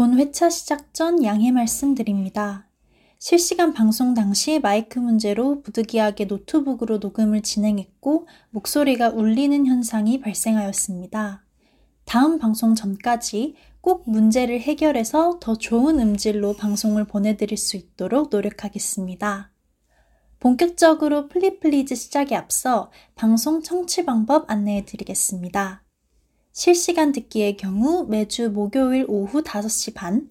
본 회차 시작 전 양해 말씀드립니다. 실시간 방송 당시 마이크 문제로 부득이하게 노트북으로 녹음을 진행했고 목소리가 울리는 현상이 발생하였습니다. 다음 방송 전까지 꼭 문제를 해결해서 더 좋은 음질로 방송을 보내드릴 수 있도록 노력하겠습니다. 본격적으로 플리플리즈 시작에 앞서 방송 청취 방법 안내해 드리겠습니다. 실시간 듣기의 경우 매주 목요일 오후 5시 반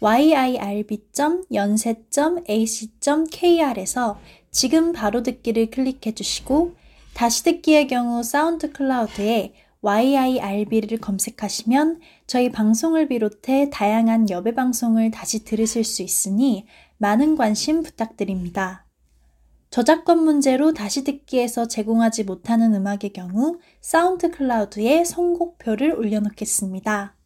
yirb.yonsei.ac.kr에서 지금 바로 듣기를 클릭해 주시고 다시 듣기의 경우 사운드 클라우드에 yirb를 검색하시면 저희 방송을 비롯해 다양한 여비 방송을 다시 들으실 수 있으니 많은 관심 부탁드립니다. 저작권 문제로 다시 듣기에서 제공하지 못하는 음악의 경우 사운드 클라우드에 선곡표를 올려놓겠습니다.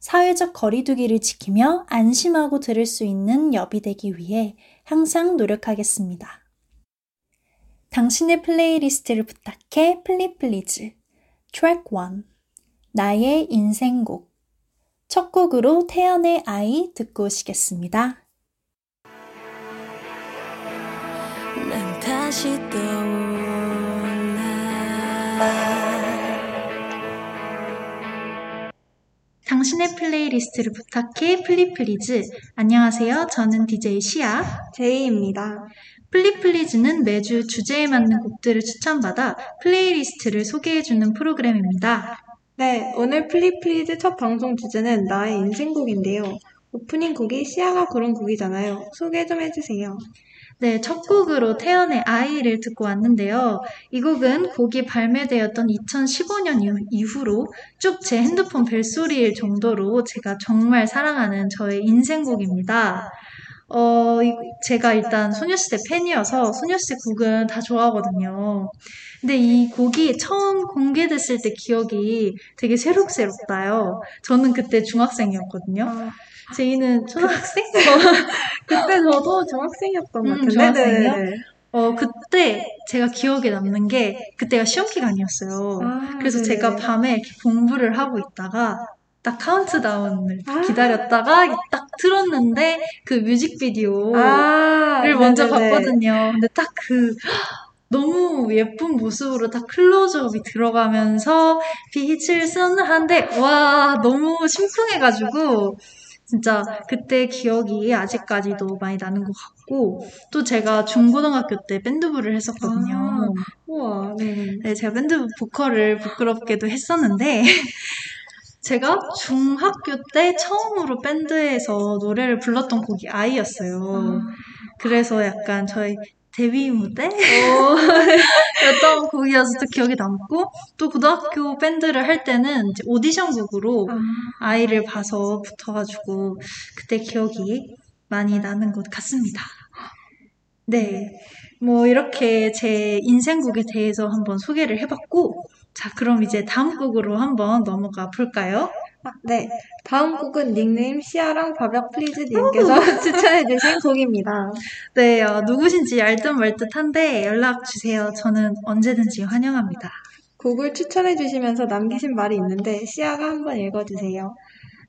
사회적 거리두기를 지키며 안심하고 들을 수 있는 여비 되기 위해 항상 노력하겠습니다. 당신의 playlist를 부탁해 플리플리즈 트랙 1 나의 인생곡 첫 곡으로 태연의 I 듣고 오시겠습니다. 다시 떠올라 당신의 playlist를 부탁해 플리플리즈 안녕하세요. 저는 DJ 시아 제이입니다. 플리플리즈는 매주 주제에 맞는 곡들을 추천받아 playlist를 소개해주는 프로그램입니다. 네, 오늘 플리플리즈 첫 방송 주제는 나의 인생곡인데요. 오프닝 곡이 시아가 고른 곡이잖아요. 소개 좀 해주세요. 네, 첫 곡으로 태연의 I를 듣고 왔는데요. 이 곡은 곡이 발매되었던 2015년 이후로 쭉 제 핸드폰 벨소리일 정도로 제가 정말 사랑하는 저의 인생곡입니다. 어, 제가 일단 소녀시대 팬이어서 소녀시대 곡은 다 좋아하거든요. 근데 이 곡이 처음 공개됐을 때 기억이 되게 새록새록 나요. 저는 그때 중학생이었거든요. 아. 제이는 초등학생? 그때 저도 중학생이었던 것 음, 같은데. 중학생이요? 네, 네, 네. 어, 그때 제가 기억에 남는 게 그때가 시험 기간이었어요. 아, 그래서 네네. 제가 밤에 이렇게 공부를 하고 있다가 딱 카운트다운을 아~ 기다렸다가 딱 틀었는데 그 뮤직비디오를 아~ 먼저 봤거든요. 근데 딱 그 너무 예쁜 모습으로 딱 클로즈업이 들어가면서 빛을 쏘는 한데 와 너무 심쿵해가지고 진짜 그때 기억이 아직까지도 많이 나는 것 같고 또 제가 중고등학교 때 밴드부를 했었거든요. 아, 우와, 네. 네, 제가 밴드 보컬을 부끄럽게도 했었는데 제가 중학교 때 처음으로 밴드에서 노래를 불렀던 곡이 아이였어요. 아. 그래서 약간 저희 데뷔 무대? 였던 곡이어서 또 기억에 남고 또 고등학교 밴드를 할 때는 오디션곡으로 아. 이를 봐서 붙어가지고 그때 기억이 많이 나는 것 같습니다. 네. 뭐 이렇게 제 인생곡에 대해서 한번 소개를 해봤고 자 그럼 이제 다음 곡으로 한번 넘어가 볼까요? 아, 네. 다음 곡은 닉네임 시아랑 밥약 please님께서 추천해주신 곡입니다. 네, 어, 누구신지 알듯 말듯한데 연락 주세요. 저는 언제든지 환영합니다. 곡을 추천해주시면서 남기신 말이 있는데 시아가 한번 읽어주세요.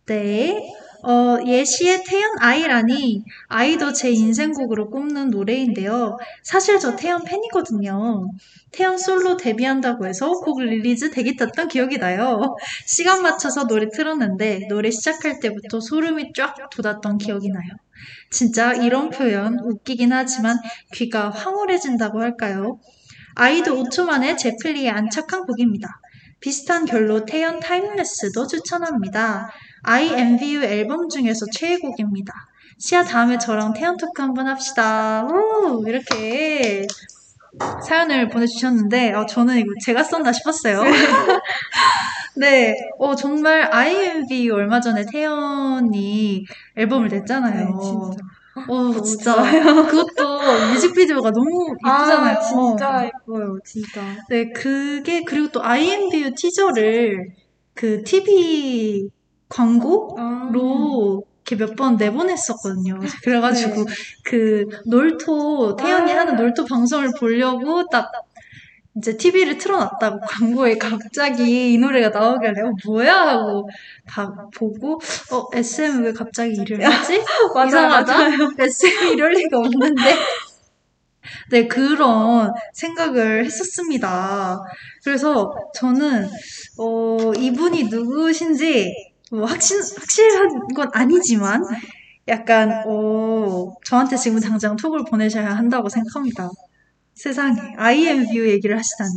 네. 어, 예시에 태연 I라니 I도 제 인생곡으로 꼽는 노래인데요. 사실 저 태연 팬이거든요. 태연 솔로 데뷔한다고 해서 곡 release 대기 탔던 기억이 나요. 시간 맞춰서 노래 틀었는데 노래 시작할 때부터 소름이 쫙 돋았던 기억이 나요. 진짜 이런 표현 웃기긴 하지만 귀가 황홀해진다고 할까요? I도 5초 만에 제 플리에 안착한 곡입니다. 비슷한 결로 태연 Timeless도 추천합니다. INVU 앨범 중에서 최애곡입니다. 시아 다음에 저랑 태연 토크 한번 합시다. 오, 이렇게 사연을 보내주셨는데 어, 저는 이거 제가 썼나 싶었어요. 네, 어, 정말 IMVU 얼마 전에 태연이 앨범을 냈잖아요. 네, 진짜. 어, 진짜. 그것도 뮤직비디오가 너무 이쁘잖아요. 아, 진짜 예뻐요, 진짜. 네, 그게, 그리고 또 IMVU 티저를 그 TV 광고로 아. 이렇게 몇 번 내보냈었거든요. 그래가지고 네. 그 놀토 태연이 하는 놀토 방송을 보려고 딱 이제 TV를 틀어놨다고 광고에 갑자기 이 노래가 나오길래 어, 뭐야 하고 다 보고 어 SM 왜 갑자기 하지? 맞아요, 이상하다. 맞아요. SM 이럴 리가 없는데 네 그런 생각을 했었습니다. 그래서 저는 어 이분이 누구신지 뭐 확신 확실한 건 아니지만 약간 어 저한테 지금 당장 톡을 보내셔야 한다고 생각합니다. 세상에 INVU 얘기를 하시다니.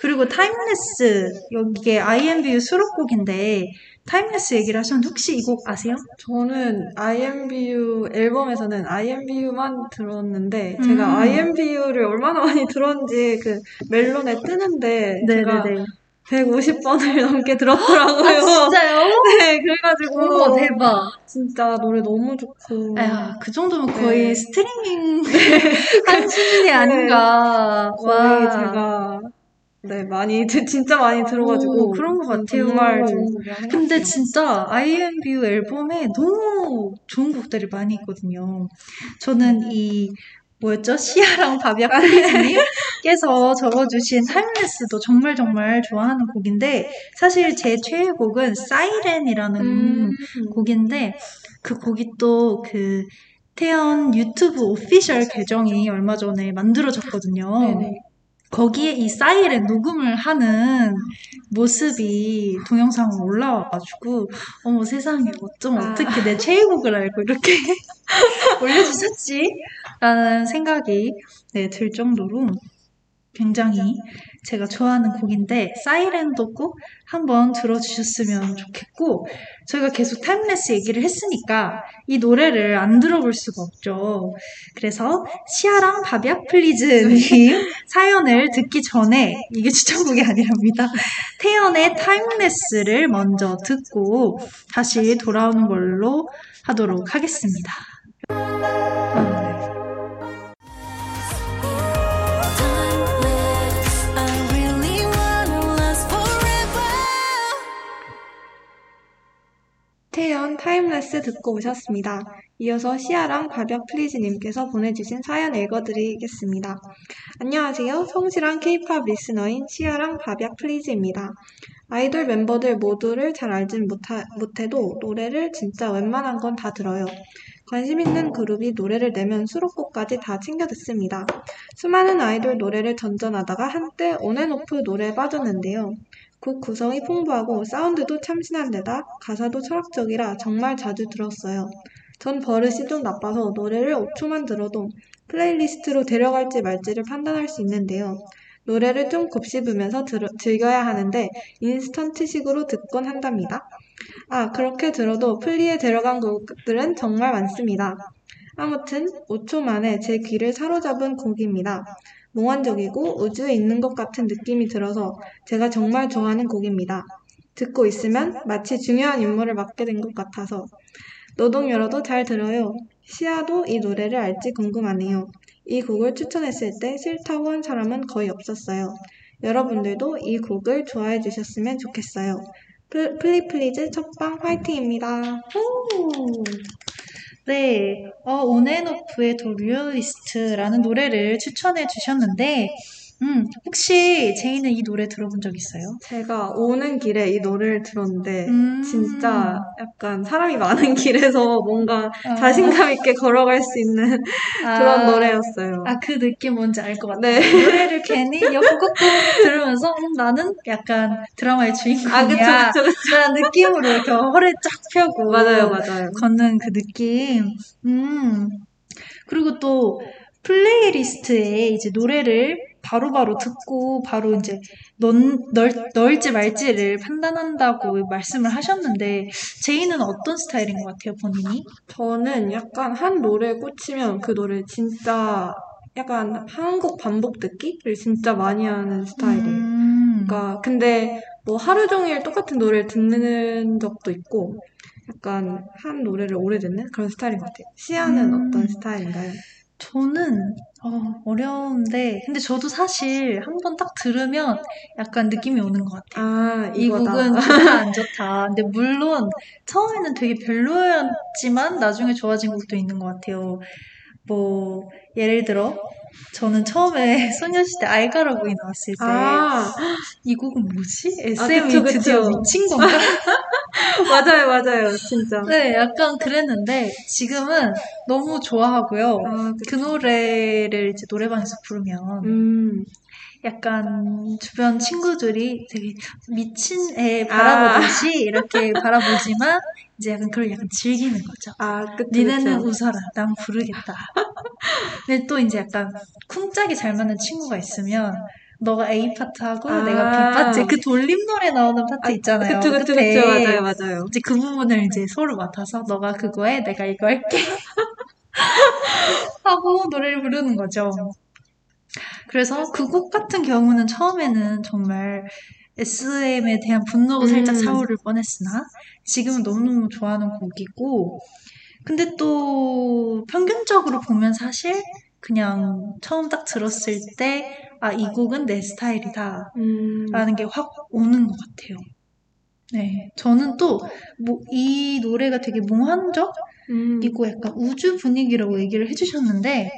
그리고 Timeless 여기에 INVU 수록곡인데 Timeless 얘기를 하셨는데 혹시 이 곡 아세요? 저는 INVU 앨범에서는 INVU만 들었는데 음. 제가 INVU를 얼마나 많이 들었는지 그 멜론에 뜨는데 제가 네네네. 150번을 넘게 들었더라고요. 아 진짜요? 네, 그래가지고 어머 대박. 진짜 노래 너무 좋고 야, 그 정도면 거의 네. 스트리밍 한 수준이 아닌가. 거의 와. 제가 네 많이 드- 진짜 많이 들어가지고 오, 그런 것 같아요. 정말 좋은. 근데 진짜 INVU 앨범에 너무 좋은 곡들이 많이 있거든요. 저는 이 뭐였죠? 시아랑 바비아 플리즈님께서 적어주신 Timeless도 정말 정말 좋아하는 곡인데 사실 제 최애 곡은 사이렌이라는 음, 곡인데 그 곡이 또 그 태연 유튜브 official 계정이 얼마 전에 만들어졌거든요. 네네. 거기에 이 사이렌 녹음을 하는 모습이 동영상으로 올라와가지고 어머 세상에 어쩜 아. 어떻게 내 최애곡을 알고 이렇게 올려주셨지? 라는 생각이 네, 들 정도로 굉장히 제가 좋아하는 곡인데 사이렌도 꼭 한번 들어주셨으면 좋겠고 저희가 계속 Timeless 얘기를 했으니까 이 노래를 안 들어볼 수가 없죠. 그래서 시아랑 바비아 플리즈님 사연을 듣기 전에 이게 추천곡이 아니랍니다. 태연의 Timeless를 먼저 듣고 다시 돌아오는 걸로 하도록 하겠습니다. Timeless 듣고 오셨습니다. 이어서 시아랑 바비아 플리즈님께서 보내주신 사연 읽어드리겠습니다. 안녕하세요. 성실한 케이팝 리스너인 시아랑 바비아 플리즈입니다. 아이돌 멤버들 모두를 잘 알진 못하, 못해도 노래를 진짜 웬만한 건 다 들어요. 관심 있는 그룹이 노래를 내면 수록곡까지 다 챙겨 듣습니다. 수많은 아이돌 노래를 전전하다가 한때 온앤오프 노래에 빠졌는데요. 곡 구성이 풍부하고 사운드도 참신한 데다 가사도 철학적이라 정말 자주 들었어요. 전 버릇이 좀 나빠서 노래를 5초만 들어도 플레이리스트로 데려갈지 말지를 판단할 수 있는데요. 노래를 좀 곱씹으면서 들, 즐겨야 하는데 인스턴트식으로 듣곤 한답니다. 아, 그렇게 들어도 플리에 데려간 곡들은 정말 많습니다. 아무튼 5초 만에 제 귀를 사로잡은 곡입니다. 몽환적이고 우주에 있는 것 같은 느낌이 들어서 제가 정말 좋아하는 곡입니다. 듣고 있으면 마치 중요한 임무를 맡게 된 것 같아서 노동요로도 잘 들어요. 시아도 이 노래를 알지 궁금하네요. 이 곡을 추천했을 때 싫다고 한 사람은 거의 없었어요. 여러분들도 이 곡을 좋아해 주셨으면 좋겠어요. 플, 플리플리즈 첫방 화이팅입니다. 오. 네, 어, 온앤오프의 The Realist라는 노래를 추천해 주셨는데, 음, 혹시 제이는 이 노래 들어본 적 있어요? 제가 오는 길에 이 노래를 들었는데 음. 진짜 약간 사람이 많은 길에서 뭔가 아. 자신감 있게 걸어갈 수 있는 그런 노래였어요. 아, 그 느낌 뭔지 알 것 같아요. 네. 노래를 괜히 옆곡곡 들으면서 음, 나는 약간 드라마의 주인공이야. 아, 그쵸, 그쵸, 그쵸. 라는 느낌으로 이렇게 허리를 쫙 펴고 맞아요, 맞아요. 걷는 그 느낌. 음. 그리고 또 플레이리스트에 이제 노래를 바로 바로 듣고 바로 이제 넣, 넣, 넣을지 말지를 판단한다고 말씀을 하셨는데 제이는 어떤 스타일인 것 같아요, 본인이? 저는 약간 한 노래에 꽂히면 그 노래 진짜 약간 한 곡 반복 듣기를 진짜 많이 하는 스타일이에요. 음. 그러니까 근데 뭐 하루 종일 똑같은 노래를 듣는 적도 있고 약간 한 노래를 오래 듣는 그런 스타일인 것 같아요. 시아는 음. 어떤 스타일인가요? 저는 어, 어려운데 근데 저도 사실 한 번 딱 들으면 약간 느낌이 오는 것 같아요. 아, 이 이거다. 곡은 좋다 안 좋다. 근데 물론 처음에는 되게 별로였지만 나중에 좋아진 곡도 있는 것 같아요. 뭐 예를 들어 저는 처음에 소녀시대 알가라고이 나왔을 때 아, 이 곡은 뭐지? 아, SM이 그쵸, 그쵸. 드디어 미친 건가? 맞아요, 맞아요, 진짜. 네, 약간 그랬는데 지금은 너무 좋아하고요. 아, 그 노래를 이제 노래방에서 부르면 음, 약간 주변 친구들이 되게 미친 애 바라보듯이 이렇게 바라보지만 이제 약간 그걸 약간 즐기는 거죠. 아, 그쵸, 니네는. 웃어라. 난 부르겠다. 근데 또 이제 약간 쿵짝이 잘 맞는 친구가 있으면 너가 A 파트하고 아. 내가 B 파트 그 돌림 노래 나오는 파트 있잖아요. 그쵸, 그쵸. 그쵸, 맞아요, 맞아요. 이제 그 부분을 이제 서로 맡아서 너가 그거 해, 내가 이거 할게. 하고 노래를 부르는 거죠. 그래서 그 곡 같은 경우는 처음에는 정말 SM에 대한 분노가 살짝 음. 차오를 뻔했으나 지금은 너무너무 좋아하는 곡이고 근데 또 평균적으로 보면 사실 그냥 처음 딱 들었을 때 아, 이 곡은 내 스타일이다. 음, 라는 게 확 오는 것 같아요. 네. 저는 또, 뭐, 이 노래가 되게 몽환적? 음, 이고 약간 우주 분위기라고 얘기를 해주셨는데,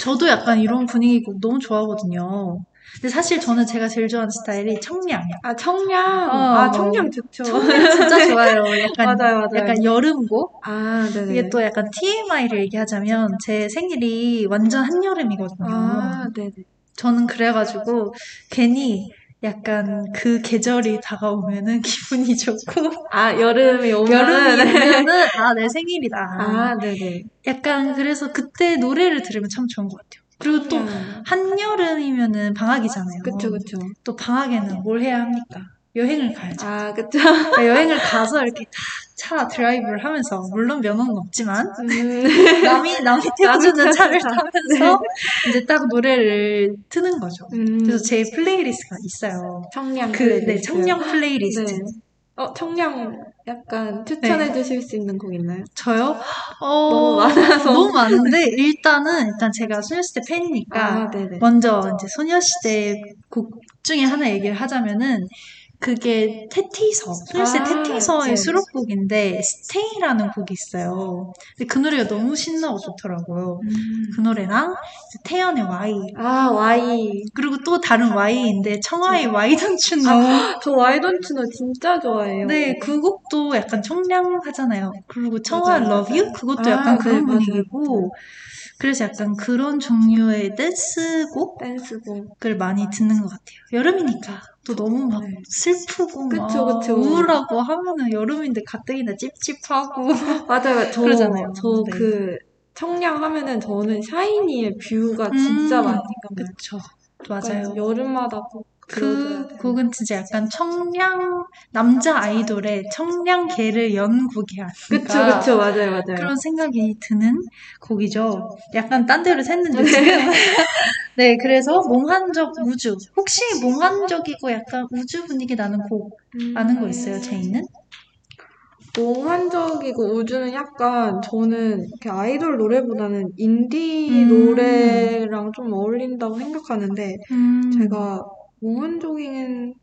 저도 약간 이런 분위기고 너무 좋아하거든요. 근데 사실 저는 제가 제일 좋아하는 스타일이 청량. 아, 청량. 어, 아, 어. 청량 좋죠. 청량 진짜 좋아요. 약간, 맞아요, 맞아요. 약간 여름곡? 아, 네네. 이게 또 약간 TMI를 얘기하자면 제 생일이 완전 한여름이거든요. 아, 네네. 저는 그래가지고 괜히 약간 그 계절이 다가오면은 기분이 좋고 아, 여름이 오면. 여름이 오면은 아 내 생일이다. 아, 네네. 약간 그래서 그때 노래를 들으면 참 좋은 것 같아요. 그리고 또 청량. 한여름이면은 방학이잖아요. 그쵸, 그쵸. 또 방학에는 뭘 해야 합니까? 여행을 가야죠. 아, 그쵸. 그러니까 여행을 가서 이렇게 다 차 드라이브를 하면서 물론 면허는 없지만 음, 남이 남이 태워주는 차를 차. 타면서 이제 딱 노래를 트는 거죠. 음, 그래서 제 플레이리스트가 있어요. 청량. 그, 네, 플레이리스트. 청량 플레이리스트. 네. 어, 청량 약간 추천해 주실 수 있는 곡 있나요? 저요? 어, 너무 많아서. 너무 많은데, 일단은, 일단 제가 소녀시대 팬이니까, 아. 먼저 이제 소녀시대 곡 중에 하나 얘기를 하자면은, 그게 태티서, 소녀시대 아, 태티서의 네. 수록곡인데, Stay라는 곡이 있어요. 근데 그 노래가 너무 신나고 좋더라고요. 그 노래랑, 태연의 Y, 아, Y. 그리고 또 다른 Y인데, 청하의 Y you 아? 저 Y know 진짜 좋아해요. 네, 그 곡도 약간 청량하잖아요. 그리고 청아 맞아요, Love You? 그것도 아, 약간 네, 그런. 분위기고, 그래서 약간 그런 종류의 댄스곡을 댄스곡. 많이 듣는 것 같아요. 여름이니까 또 너무 막 네. 슬프고 막 그쵸, 그쵸. 우울하고 하면은 여름인데 가뜩이나 찝찝하고 맞아요. 저, 그러잖아요. 저 네. 그, 청량 하면은 저는 샤이니의 뷰가 진짜 음, 많이 생각나요. 그쵸. 맞아요. 여름마다 꼭 그. 곡은 진짜 약간 청량 남자 아이돌의 청량계를 연 곡이 그쵸. 그쵸. 맞아요, 맞아요. 그런 생각이 드는 곡이죠. 약간 딴 데로 샜는데 지금. 네, 그래서 몽환적 우주. 혹시 몽환적이고 약간 우주 분위기 나는 곡 아는 거 있어요, 제이는? 몽환적이고 우주는 약간 저는 이렇게 아이돌 노래보다는 인디 음. 노래랑 좀 어울린다고 생각하는데 음, 제가 몽환적인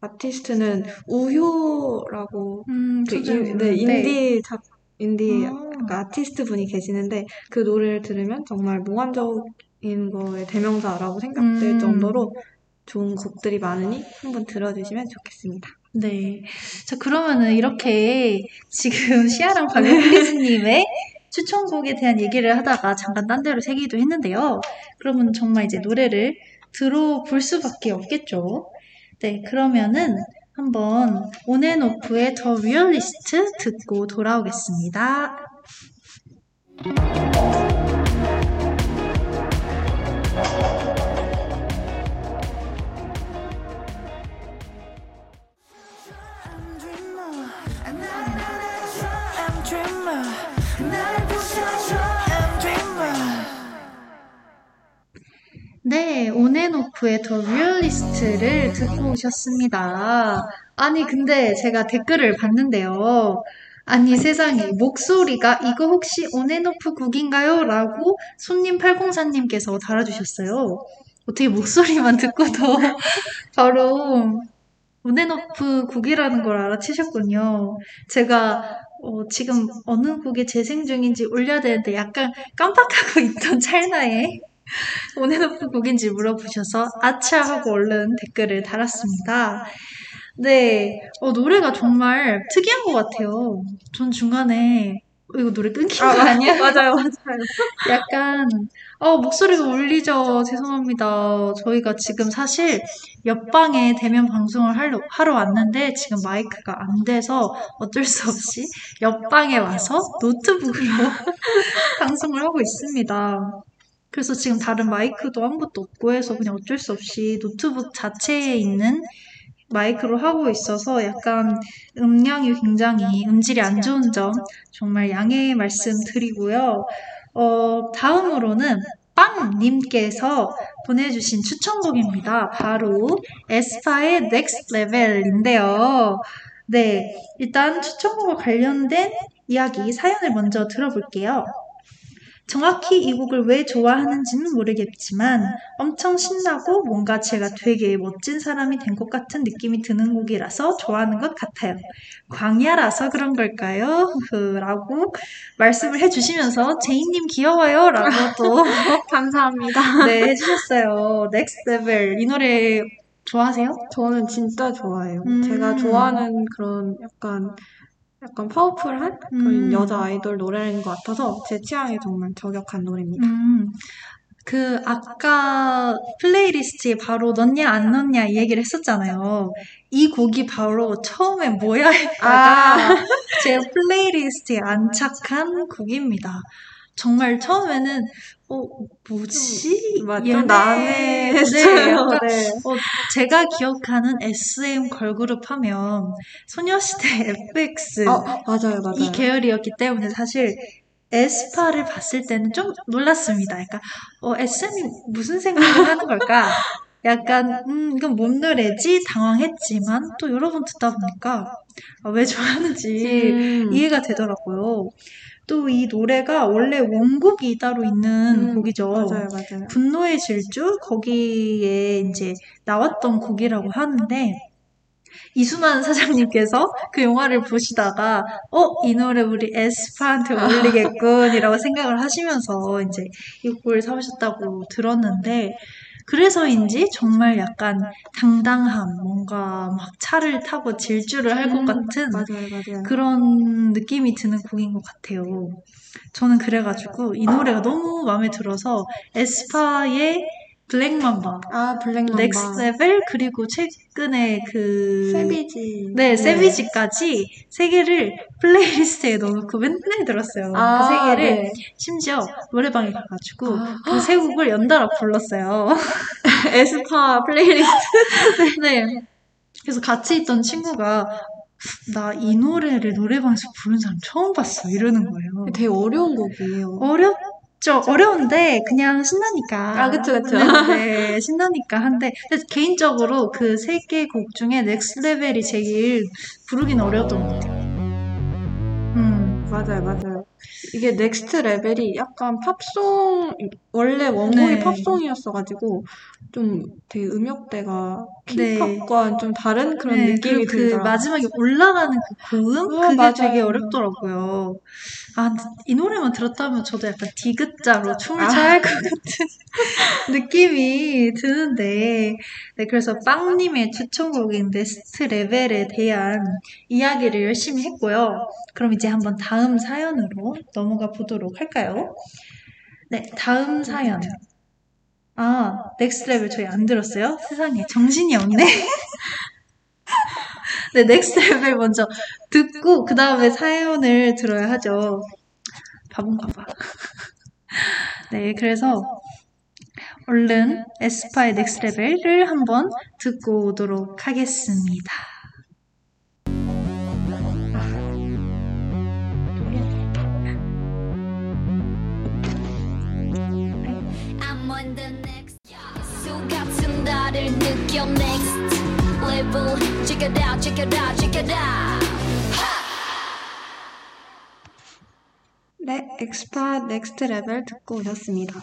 아티스트는 우효라고 음, 그 인, 네, 부르는데. 인디 작 인디 아. 그 아티스트 분이 계시는데 그 노래를 들으면 정말 몽환적인 거의 대명사라고 생각될 음. 정도로 좋은 곡들이 많으니 한번 들어주시면 좋겠습니다. 네. 자, 그러면은 이렇게 지금 시아랑 발렌티스님의 추천곡에 대한 얘기를 하다가 잠깐 딴 데로 새기도 했는데요. 그러면 정말 이제 노래를 들어볼 수밖에 없겠죠. 네, 그러면은 한번 온앤오프의 더 리얼리스트 듣고 돌아오겠습니다. 네, 온앤오프의 The Realist를 듣고 오셨습니다. 아니, 근데 제가 댓글을 봤는데요. 아니, 세상에, 목소리가 이거 혹시 온앤오프 곡인가요? 라고 손님 804님께서 달아주셨어요. 어떻게 목소리만 듣고도 바로 온앤오프 곡이라는 걸 알아채셨군요. 제가 어, 지금 어느 곡이 재생 중인지 올려야 되는데 약간 깜빡하고 있던 찰나에 오늘 높은 곡인지 물어보셔서 아차 하고 얼른 댓글을 달았습니다. 네, 어, 노래가 정말 특이한 것 같아요. 전 중간에 어, 이거 노래 끊긴 거 아니야? 맞아요, 맞아요. 약간 어, 목소리가 울리죠. 죄송합니다. 저희가 지금 사실 옆방에 대면 방송을 하러, 하러 왔는데 지금 마이크가 안 돼서 어쩔 수 없이 옆방에 와서 노트북으로 방송을 하고 있습니다. 그래서 지금 다른 마이크도 아무것도 없고 해서 그냥 어쩔 수 없이 노트북 자체에 있는 마이크로 하고 있어서 약간 음량이 굉장히 음질이 안 좋은 점 정말 양해 말씀드리고요. 어, 다음으로는 빵님께서 보내주신 추천곡입니다. 바로 에스파의 Next Level인데요. 네, 일단 추천곡과 관련된 이야기, 사연을 먼저 들어볼게요. 정확히 이 곡을 왜 좋아하는지는 모르겠지만 엄청 신나고 뭔가 제가 되게 멋진 사람이 된 것 같은 느낌이 드는 곡이라서 좋아하는 것 같아요. 광야라서 그런 걸까요? 라고 말씀을 해주시면서 제이님 귀여워요 라고 또 감사합니다. 네, 해주셨어요. Next Level 이 노래 좋아하세요? 저는 진짜 좋아해요. 음. 제가 좋아하는 그런 약간 약간 파워풀한 그런 음. 여자 아이돌 노래인 것 같아서 제 취향에 정말 저격한 노래입니다. 음, 그 아까 playlist에 바로 넣냐 안 넣냐 이 얘기를 했었잖아요. 이 곡이 바로 처음에 뭐야 했다가 제 playlist에 안착한 곡입니다. 정말 처음에는 어 뭐지? 맞죠? 얘네- 난해 네, 했어요. 네. 어, 제가 기억하는 SM 걸그룹 하면 소녀시대 FX 어, 맞아요, 맞아요. 이 계열이었기 때문에 사실 에스파를 봤을 때는 좀 놀랐습니다. 약간 어, SM이 무슨 생각을 하는 걸까? 약간 음 이건 뭔 노래지? 당황했지만 또 여러 번 듣다 보니까 아, 왜 좋아하는지 음. 이해가 되더라고요. 또 이 노래가 원래 원곡이 따로 있는 음, 곡이죠. 맞아요, 맞아요. 분노의 질주 거기에 이제 나왔던 곡이라고 하는데 이수만 사장님께서 그 영화를 보시다가 어, 이 노래 우리 에스파한테 어울리겠군이라고 생각을 하시면서 이제 이 곡을 사오셨다고 들었는데 그래서인지 정말 약간 당당함, 뭔가 막 차를 타고 질주를 할것 음, 같은 맞아요, 맞아요. 그런 느낌이 드는 곡인 것 같아요. 저는 그래가지고 이 노래가 너무 마음에 들어서 에스파의 Black Mamba, 아, Black Mamba. Next Level 그리고 최근에 그 Savage. 네, Savage까지 세 개를 playlist에 넣어놓고 맨날 들었어요. 아, 그 세 개를 네. 심지어 노래방에 가가지고 아. 그 세 곡을 연달아 불렀어요. 에스파 플레이리스트. 네. 그래서 같이 있던 친구가 나 이 노래를 노래방에서 부른 사람 처음 봤어 이러는 거예요. 되게 어려운 곡이에요. 어렵 죠. 어려운데 그냥 신나니까. 아, 그쵸, 그쵸. 네, 네, 신나니까 한데 개인적으로 그 세 개 곡 중에 Next Level이 제일 부르기는 어려웠던 것 같아요. 음, 맞아요, 맞아요. 이게 Next Level이 약간 팝송, 원래 원곡이 네. 팝송이었어가지고, 좀 되게 음역대가 네. K-팝과 좀 다른 그런 네, 느낌이 그 들더라고요. 마지막에 올라가는 그 고음? 아, 그게 맞아요. 되게 어렵더라고요. 아, 이 노래만 들었다면 저도 약간 디귿자로 춤을 아. 춰야 할 것 같은 느낌이 드는데, 네, 그래서 빵님의 추천곡인 Next Level에 대한 이야기를 열심히 했고요. 그럼 이제 한번 다음 사연으로 넘어가 보도록 할까요? 네, 다음 사연. 아, Next Level 저희 안 들었어요? 세상에, 정신이 없네. 네, Next Level 먼저 듣고, 그 다음에 사연을 들어야 하죠. 바본가 봐. 네, 그래서 얼른 에스파의 Next Level을 한번 듣고 오도록 하겠습니다. 느껴 next level check it out check it out check it out 네, 에스파 Next Level 듣고 오셨습니다.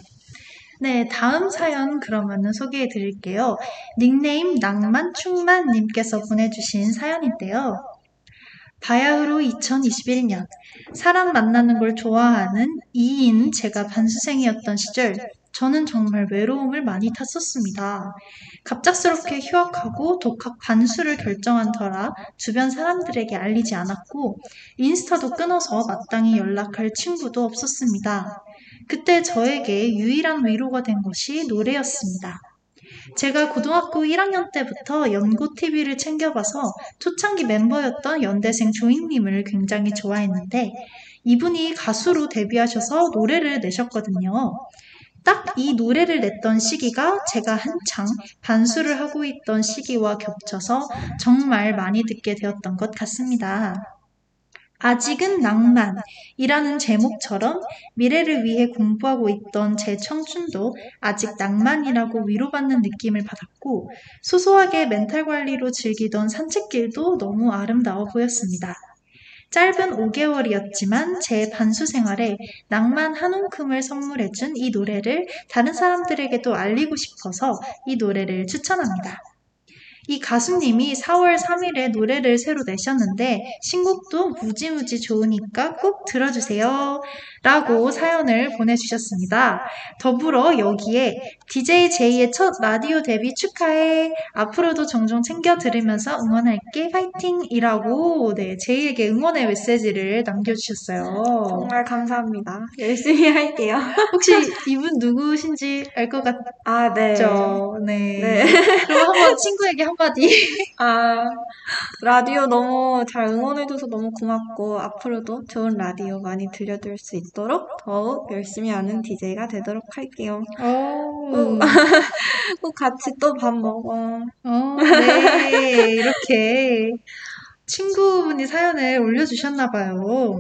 네, 다음 사연 그러면은 소개해 드릴게요. 닉네임 낭만충만님께서 보내주신 사연인데요. 바야흐로 2021년 사람 만나는 걸 좋아하는 E인 제가 반수생이었던 시절 저는 정말 외로움을 많이 탔었습니다. 갑작스럽게 휴학하고 독학 반수를 결정한 터라 주변 사람들에게 알리지 않았고 인스타도 끊어서 마땅히 연락할 친구도 없었습니다. 그때 저에게 유일한 위로가 된 것이 노래였습니다. 제가 고등학교 1학년 때부터 연고 TV를 챙겨봐서 초창기 멤버였던 연대생 조잉님을 굉장히 좋아했는데 이분이 가수로 데뷔하셔서 노래를 내셨거든요. 딱 이 노래를 냈던 시기가 제가 한창 반수를 하고 있던 시기와 겹쳐서 정말 많이 듣게 되었던 것 같습니다. 아직은 낭만이라는 제목처럼 미래를 위해 공부하고 있던 제 청춘도 아직 낭만이라고 위로받는 느낌을 받았고 소소하게 멘탈 관리로 즐기던 산책길도 너무 아름다워 보였습니다. 짧은 5개월이었지만 제 반수 생활에 낭만 한 움큼을 선물해준 이 노래를 다른 사람들에게도 알리고 싶어서 이 노래를 추천합니다. 이 가수님이 4월 3일에 노래를 새로 내셨는데 신곡도 무지무지 좋으니까 꼭 들어주세요. 라고 사연을 보내주셨습니다. 더불어 여기에 DJ 제이의 첫 라디오 데뷔 축하해. 앞으로도 종종 챙겨 들으면서 응원할게. 파이팅! 이라고 네, 제이에게 응원의 메시지를 남겨주셨어요. 정말 감사합니다. 열심히 할게요. 혹시 이분 누구신지 알것 아, 네. 같죠? 네. 네. 그럼 한번 친구에게 한마디. 아, 라디오 너무 잘 응원해줘서 너무 고맙고, 앞으로도 좋은 라디오 많이 들려줄 수 있 도록 더욱 열심히 하는 DJ가 되도록 할게요. 오. 꼭 같이 또 밥 먹어. 어, 네. 이렇게 친구분이 사연을 올려주셨나봐요.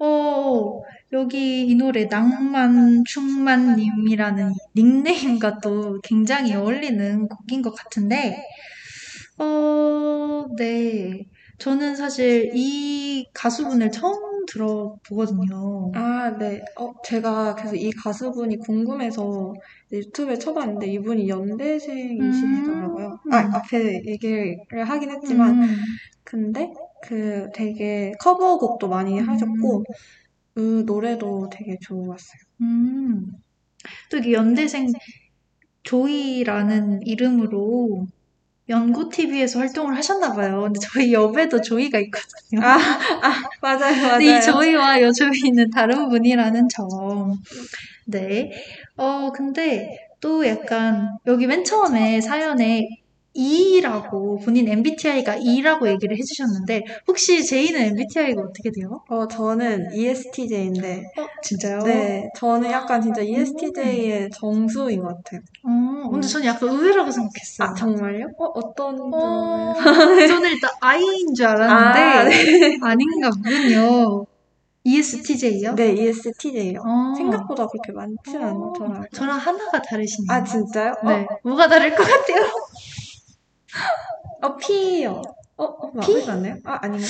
어, 여기 이 노래 낭만 충만님이라는 닉네임과 또 굉장히 어울리는 곡인 것 같은데, 어, 네. 저는 사실 이 가수분을 처음 들어보거든요. 아, 네. 어, 제가 그래서 이 가수분이 궁금해서 유튜브에 쳐봤는데 이분이 연대생이시더라고요. 음. 아, 앞에 얘기를 하긴 했지만, 음, 근데 그 되게 커버곡도 많이 하셨고, 그 노래도 되게 좋았어요. 음. 또 이게 연대생 조이라는 이름으로 연고 TV에서 활동을 하셨나 봐요. 근데 저희 옆에도 조이가 있거든요. 아, 아, 맞아요, 맞아요. 이 조이와 여 조이는 다른 분이라는 점. 네. 어, 근데 또 약간 여기 맨 처음에 사연에 E라고 본인 MBTI가 E라고 얘기를 해주셨는데 혹시 제이는 MBTI가 어떻게 돼요? 어, 저는 ESTJ인데, 어, 진짜요? 네, 저는 약간 진짜 ESTJ의 정수인 것 같아요. 어, 근데 저는 약간 의외라고 생각했어요. 아, 정말요? 어, 어떤 어? 저는 일단 I인 줄 아, 알았는데 아닌가 보군요. E ESTJ요? 네, ESTJ요. 어, 생각보다 그렇게 많진 어, 않더라고요. 저랑 하나가 다르시네요. 아, 진짜요? 네. 뭐가 다를 것 같아요? 어, 어, P요. 어, 어, P? 맞지 않나요? 아, 아닌가?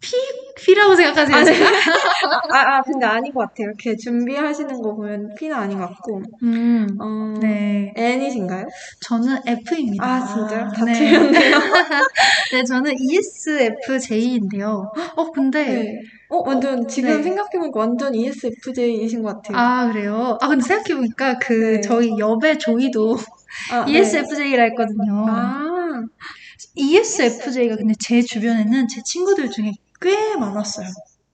P, P라고 생각하세요? 아, 네. 아, 아, 근데 아닌 것 같아요. 이렇게 준비하시는 거 보면 P는 아닌 것 같고. 음, 어, 네. N이신가요? 저는 F입니다. 아, 진짜요? 다 네. 틀렸네요. 네, 저는 ESFJ인데요. 어, 근데, 네. 어, 완전, 지금 네. 생각해보니까 완전 ESFJ이신 것 같아요. 아, 그래요? 아, 근데 생각해보니까 그, 네. 저희 옆에 조이도 아, 네. ESFJ라 했거든요. 아, ESFJ가 근데 제 주변에는 제 친구들 중에 꽤 많았어요.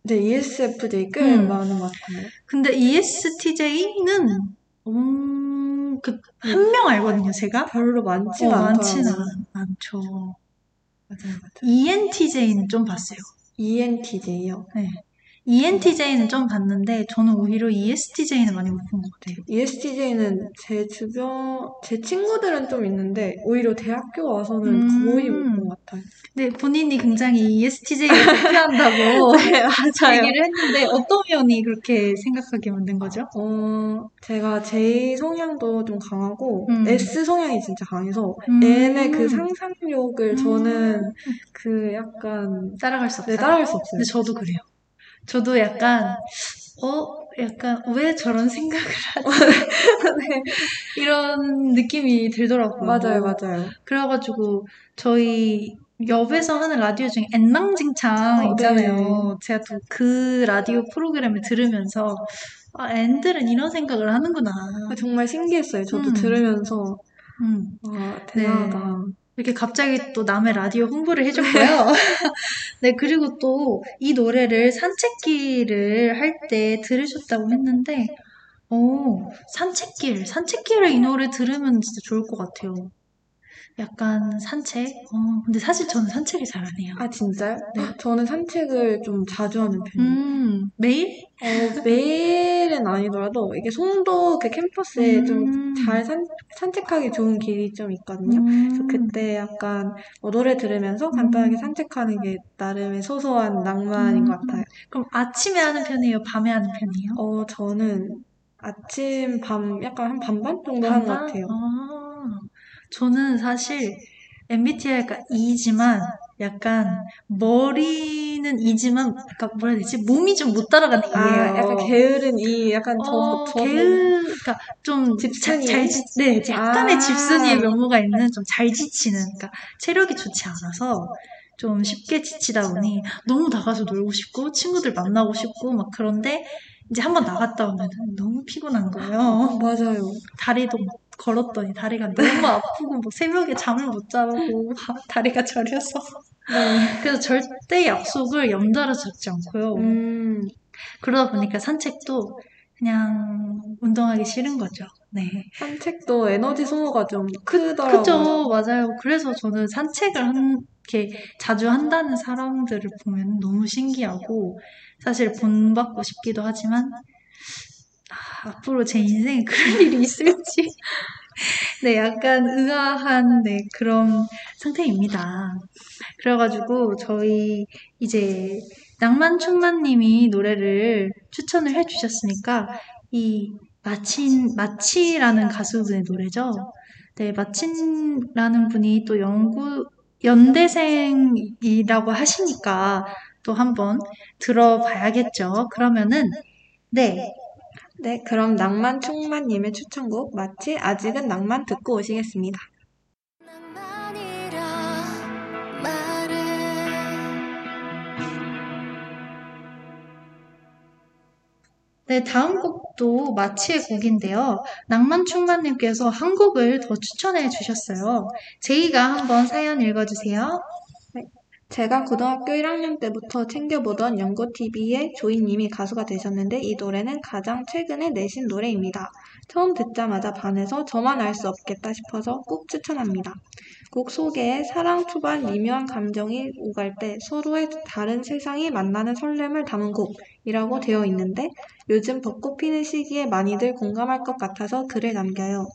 네, ESFJ 꽤 음. 많은 것 같아요. 근데 ESTJ는, 음, 그, 한 명 알거든요, 제가? 별로 많진 어. 많지는 않- 않죠. 맞아요, 맞아요. ENTJ는 좀 봤어요. ENTJ요. 네. ENTJ는 좀 봤는데, 저는 오히려 ESTJ는 많이 못 본 것 같아요. ESTJ는 제 주변, 제 친구들은 좀 있는데, 오히려 대학교 와서는 음. 거의 못 본 것 같아요. 근데 본인이 굉장히 ESTJ를 대표한다고 네, 맞아요. 얘기를 했는데, 어떤 면이 그렇게 생각하게 만든 거죠? 어, 제가 J 성향도 좀 강하고, 음. S 성향이 진짜 강해서, 음. N의 그 상상력을 음. 저는 그 약간, 따라갈 수 없다. 네, 따라갈 수 없어요. 근데 저도 그래요. 저도 약간, 어, 약간, 왜 저런 생각을 하지? 네. 이런 느낌이 들더라고요. 맞아요, 맞아요. 그래가지고, 저희 엽에서 하는 라디오 중에 앤망징창 어, 있잖아요. 제가 또 그 라디오 프로그램을 들으면서 아, 앤들은 이런 생각을 하는구나. 정말 신기했어요. 저도 음. 들으면서 음. 와 대단하다. 이렇게 갑자기 또 남의 라디오 홍보를 해줬고요. 네, 그리고 또 이 노래를 산책길을 할 때 들으셨다고 했는데, 어, 산책길, 산책길에 이 노래 들으면 진짜 좋을 것 같아요. 약간 산책? 어, 근데 사실 저는 산책을 잘 안 해요. 아 진짜요? 네. 저는 산책을 좀 자주 하는 편이에요. 음, 매일? 어, 매일은 아니더라도 이게 송도 그 캠퍼스에 음. 좀잘 산책하기 좋은 길이 좀 있거든요. 그래서 음, 그때 약간 뭐 노래 들으면서 간단하게 음. 산책하는 게 나름의 소소한 낭만인 것 음. 같아요. 그럼 아침에 하는 편이에요? 밤에 하는 편이에요? 어, 저는 아침, 밤, 약간 한 반반 정도 하는 것 반반? 같아요. 아, 저는 사실 MBTI가 E지만 약간 머리는 E지만 약간 뭐라 해야 되지? 몸이 좀 못 따라가는 아, E예요. 약간 게으른 이, 약간 저, 어, 저도. 게으, 그러니까 좀 집순이. 자- 잘 지, 네, 약간의 아. 집순이의 면모가 있는 좀 잘 지치는, 그러니까 체력이 좋지 않아서 좀 쉽게 지치다 보니 너무 나가서 놀고 싶고 친구들 만나고 싶고 막 그런데 이제 한번 나갔다 오면 너무 피곤한 거예요. 맞아요. 다리도 막 걸었더니 다리가 너무 아프고 뭐 새벽에 잠을 못 자고 다리가 저려서 네. 그래서 절대 약속을 연달아 잡지 않고요. 음, 그러다 보니까 산책도 그냥 운동하기 싫은 거죠. 네. 산책도 에너지 소모가 좀 크더라고요. 그죠, 맞아요. 그래서 저는 산책을 한, 이렇게 자주 한다는 사람들을 보면 너무 신기하고, 사실 본받고 싶기도 하지만, 아, 앞으로 제 인생에 그럴 일이 있을지. 네, 약간 의아한, 네, 그런 상태입니다. 그래가지고, 저희 이제 낭만충만님이 노래를 추천을 해주셨으니까, 이 마친, 마치라는 가수분의 노래죠. 네, 마친라는 분이 또 연구, 연대생이라고 하시니까 또 한번 들어봐야겠죠. 그러면은, 네, 네, 그럼 낭만 충만님의 추천곡 마치 아직은 낭만 듣고 오시겠습니다. 네, 다음 곡도 마치의 곡인데요. 낭만충만님께서 한 곡을 더 추천해 주셨어요. 제이가 한번 사연 읽어주세요. 제가 고등학교 1학년 때부터 챙겨보던 연고TV의 조이님이 가수가 되셨는데 이 노래는 가장 최근에 내신 노래입니다. 처음 듣자마자 반해서 저만 알 수 없겠다 싶어서 꼭 추천합니다. 곡 소개에 사랑 초반 미묘한 감정이 오갈 때 서로의 다른 세상이 만나는 설렘을 담은 곡이라고 되어 있는데 요즘 벚꽃 피는 시기에 많이들 공감할 것 같아서 글을 남겨요.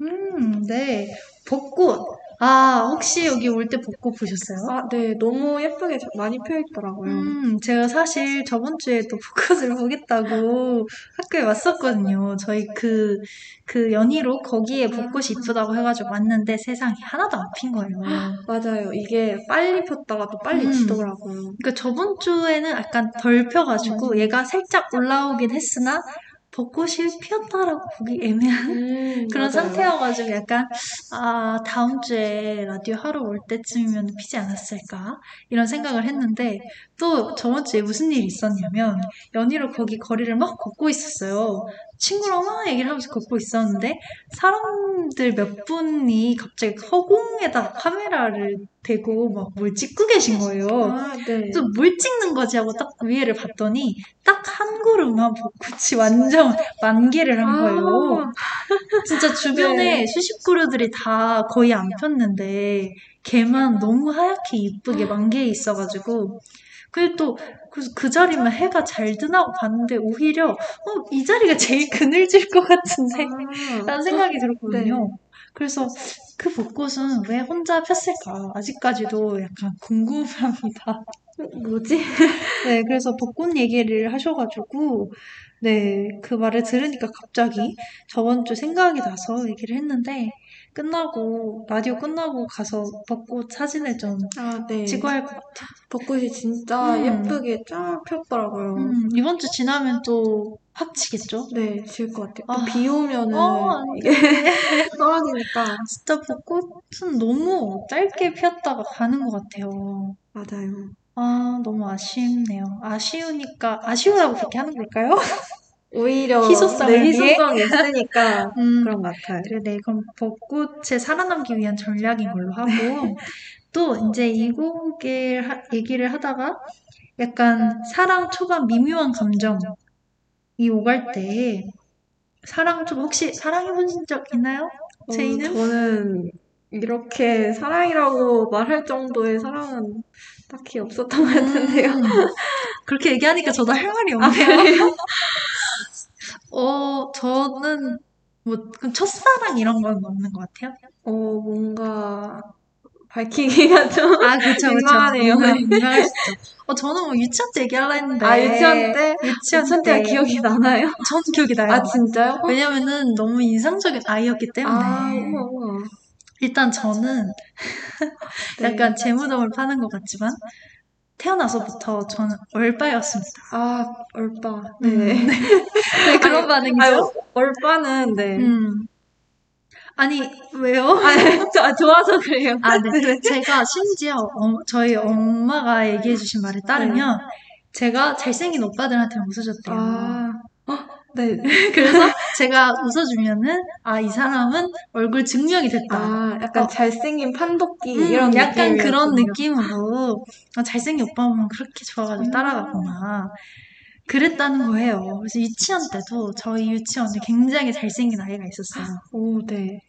음, 네. 벚꽃. 아, 혹시 여기 올 때 벚꽃 보셨어요? 아, 네, 너무 예쁘게 저- 많이 펴 있더라고요. 음, 제가 사실 저번 주에 또 벚꽃을 보겠다고 학교에 왔었거든요. 저희 그, 그 연희로 거기에 벚꽃이 이쁘다고 해가지고 왔는데 세상에 하나도 안 핀 거예요. 맞아요. 이게 빨리 폈다가 또 빨리 음. 지더라고요. 그러니까 저번 주에는 약간 덜 펴가지고 얘가 살짝 올라오긴 했으나 벚꽃이 피었다라고 보기 애매한 음, 그런 맞아요. 상태여가지고 약간 아 다음 주에 라디오 하러 올 때쯤이면 피지 않았을까 이런 생각을 했는데 또 저번 주에 무슨 일이 있었냐면 연희로 거기 거리를 막 걷고 있었어요. 친구랑 막 얘기를 하면서 걷고 있었는데 사람들 몇 분이 갑자기 허공에다 카메라를 대고 막 뭘 찍고 계신 거예요. 아, 네. 그래서 뭘 찍는 거지 하고 딱 위에를 봤더니 딱 한 그루만 벚꽃이 완전 만개를 한 거예요. 아, 진짜 주변에 네. 수십 그루들이 다 거의 안 폈는데 걔만 너무 하얗게 이쁘게 만개에 있어가지고 또 그, 그 자리만 해가 잘 드나고 봤는데 오히려 어, 이 자리가 제일 그늘질 것 같은데 아, 라는 생각이 들었거든요. 그래서 그 벚꽃은 왜 혼자 폈을까? 아직까지도 약간 궁금합니다. 뭐지? 네, 그래서 벚꽃 얘기를 하셔가지고, 네, 그 말을 들으니까 갑자기 저번 주 생각이 나서 얘기를 했는데, 끝나고, 라디오 끝나고 가서 벚꽃 사진을 좀 아, 네. 찍어야 할 것 같아요. 벚꽃이 진짜 음. 예쁘게 쫙 폈더라고요. 음, 이번 주 지나면 또확 치겠죠? 네, 질 것 같아요. 또 아. 비 오면은 어, 안 이게 떨어지니까. 진짜 벚꽃은 너무 짧게 피었다가 가는 것 같아요. 맞아요. 아, 너무 아쉽네요. 아쉬우니까, 아쉬우라고 그렇게 하는 걸까요? 오히려 희소성을 네? 희소성이 있으니까 음, 그런 것 같아요. 그래, 네, 그럼 벚꽃에 살아남기 위한 전략인 걸로 하고, 또 이제 이 곡을 하- 얘기를 하다가 약간 사랑 초반 미묘한 감정이 오갈 때, 사랑 초반, 혹시 사랑해보신 적 있나요? 어, 제이는? 저는 이렇게 사랑이라고 말할 정도의 사랑은 딱히 없었던 것 같은데요. 음, 그렇게 얘기하니까 저도 할 말이 없네요. 어, 저는 뭐, 그럼 첫사랑 이런 건 없는 것 같아요? 어, 뭔가 밝히기가 좀. 아, 그쵸, 그쵸. 민망하네요. 민망- 민망할 수 있죠. 어, 저는 뭐 유치원 때 얘기하려 했는데. 아, 유치원 때? 유치원 유치원 때가 때. 기억이 나나요? 저는 기억이 나요. 아, 진짜요? 왜냐면은 너무 인상적인 아이였기 때문에. 아, 우와, 우와. 일단 저는 네. 약간 제 무덤을 파는 것 같지만, 태어나서부터 저는 얼빠였습니다. 아, 얼빠. 음. 네. 네, 그런 아니, 반응이죠? 아유, 얼빠는, 네. 음. 아니, 왜요? 아, 저, 좋아서 그래요. 아, 네. 제가 심지어 어, 저희 엄마가 얘기해 주신 말에 따르면 제가 잘생긴 오빠들한테 웃어줬대요. 아, 어, 네. 그래서 제가 웃어주면은 아, 이 사람은 얼굴 증명이 됐다. 아, 약간 어. 잘생긴 판도끼 음, 이런 약간 그런 느낌이었군요. 느낌으로 아, 잘생긴 오빠 보면 그렇게 좋아가지고 음. 따라가구나. 그랬다는 거예요. 그래서 유치원 때도 저희 유치원에 굉장히 잘생긴 아이가 있었어요. 오, 네.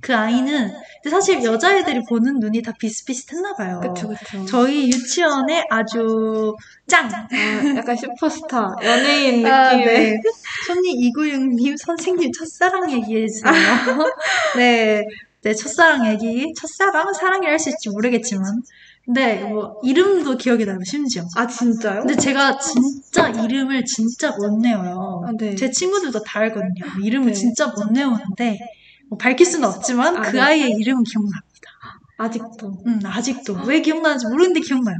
그 아이는 사실 여자애들이 보는 눈이 다 비슷비슷했나 봐요. 그쵸, 그쵸. 저희 유치원에 아주 짱! 아, 약간 슈퍼스타, 연예인 아, 느낌의. 네. 손님 이구육님 선생님 첫사랑 얘기해주세요. 네. 네, 첫사랑 얘기. 첫사랑? 사랑이라 할 수 있을지 모르겠지만. 근데 뭐, 이름도 기억이 나요, 심지어. 아, 진짜요? 근데 제가 진짜 이름을 진짜 못 내어요. 아, 네. 제 친구들도 다 알거든요. 이름을 네. 진짜 못 외우는데, 뭐 밝힐 수는 없지만 아, 그 네. 아이의 이름은 기억납니다. 아직도. 음, 아직도. 왜 기억나는지 모르는데 기억나요.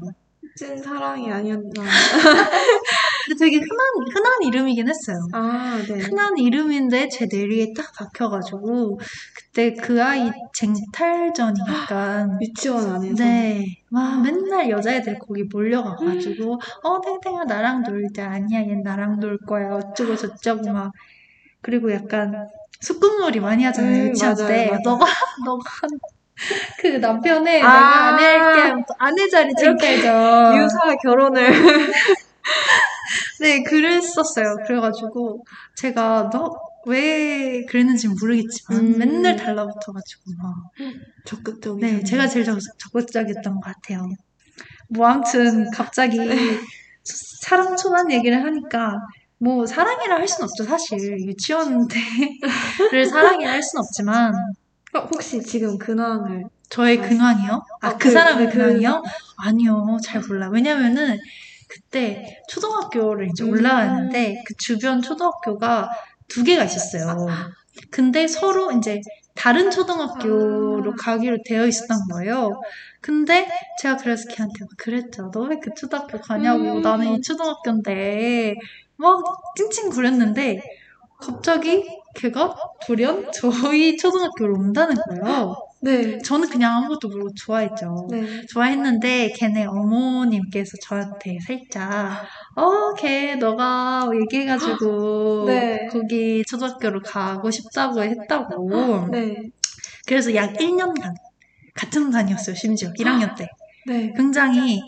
찐 사랑이 아니었나. 근데 되게 흔한, 흔한 이름이긴 했어요. 아, 네. 흔한 이름인데 제 뇌리에 딱 박혀가지고 그때 그 아이 쟁탈전이니까 유치원 안에서. 네, 막 맨날 여자애들 거기 몰려가가지고 어 탱탱아 나랑 놀자 아니야 얘 나랑 놀 거야 어쩌고 저쩌고 막 그리고 약간 소꿉놀이 많이 하잖아요 음, 유치원 맞아요, 때 맞아요. 너가 너가 그 남편의 아. 내가 아내 할게 아내 자리 쟁탈전 유사 결혼을. 네, 그랬었어요. 그래가지고 제가 너 왜 그랬는지 모르겠지만 음. 맨날 달라붙어가지고 막. 적극적이죠. 네, 제가 제일 적- 적극적이었던 것 같아요. 뭐 아무튼 갑자기 사랑 초반 얘기를 하니까 뭐 사랑이라 할순 없죠 사실 유치원 때를 사랑이라 할순 없지만 어, 혹시 지금 근황을. 저의 아, 근황이요? 아, 아, 그 그- 사람의 그- 근황이요? 아니요, 잘 몰라. 왜냐면은 그때 초등학교를 이제 음. 올라왔는데 그 주변 초등학교가 두 개가 있었어요. 근데 서로 이제 다른 초등학교로 아. 가기로 되어 있었던 거예요. 근데 제가 그래서 걔한테 막 그랬죠. 너 왜 그 초등학교 가냐고. 음. 나는 이 초등학교인데. 막 찡찡 구렸는데 갑자기 걔가 돌연 저희 초등학교로 온다는 거예요. 네. 저는 그냥 아무것도 모르고 좋아했죠. 네. 좋아했는데 걔네 어머님께서 저한테 살짝 어, 걔 너가 얘기해가지고 네. 거기 초등학교로 가고 싶다고 했다고. 네. 그래서 약 1년간 같은 반이었어요, 심지어 1학년 때. 네. 굉장히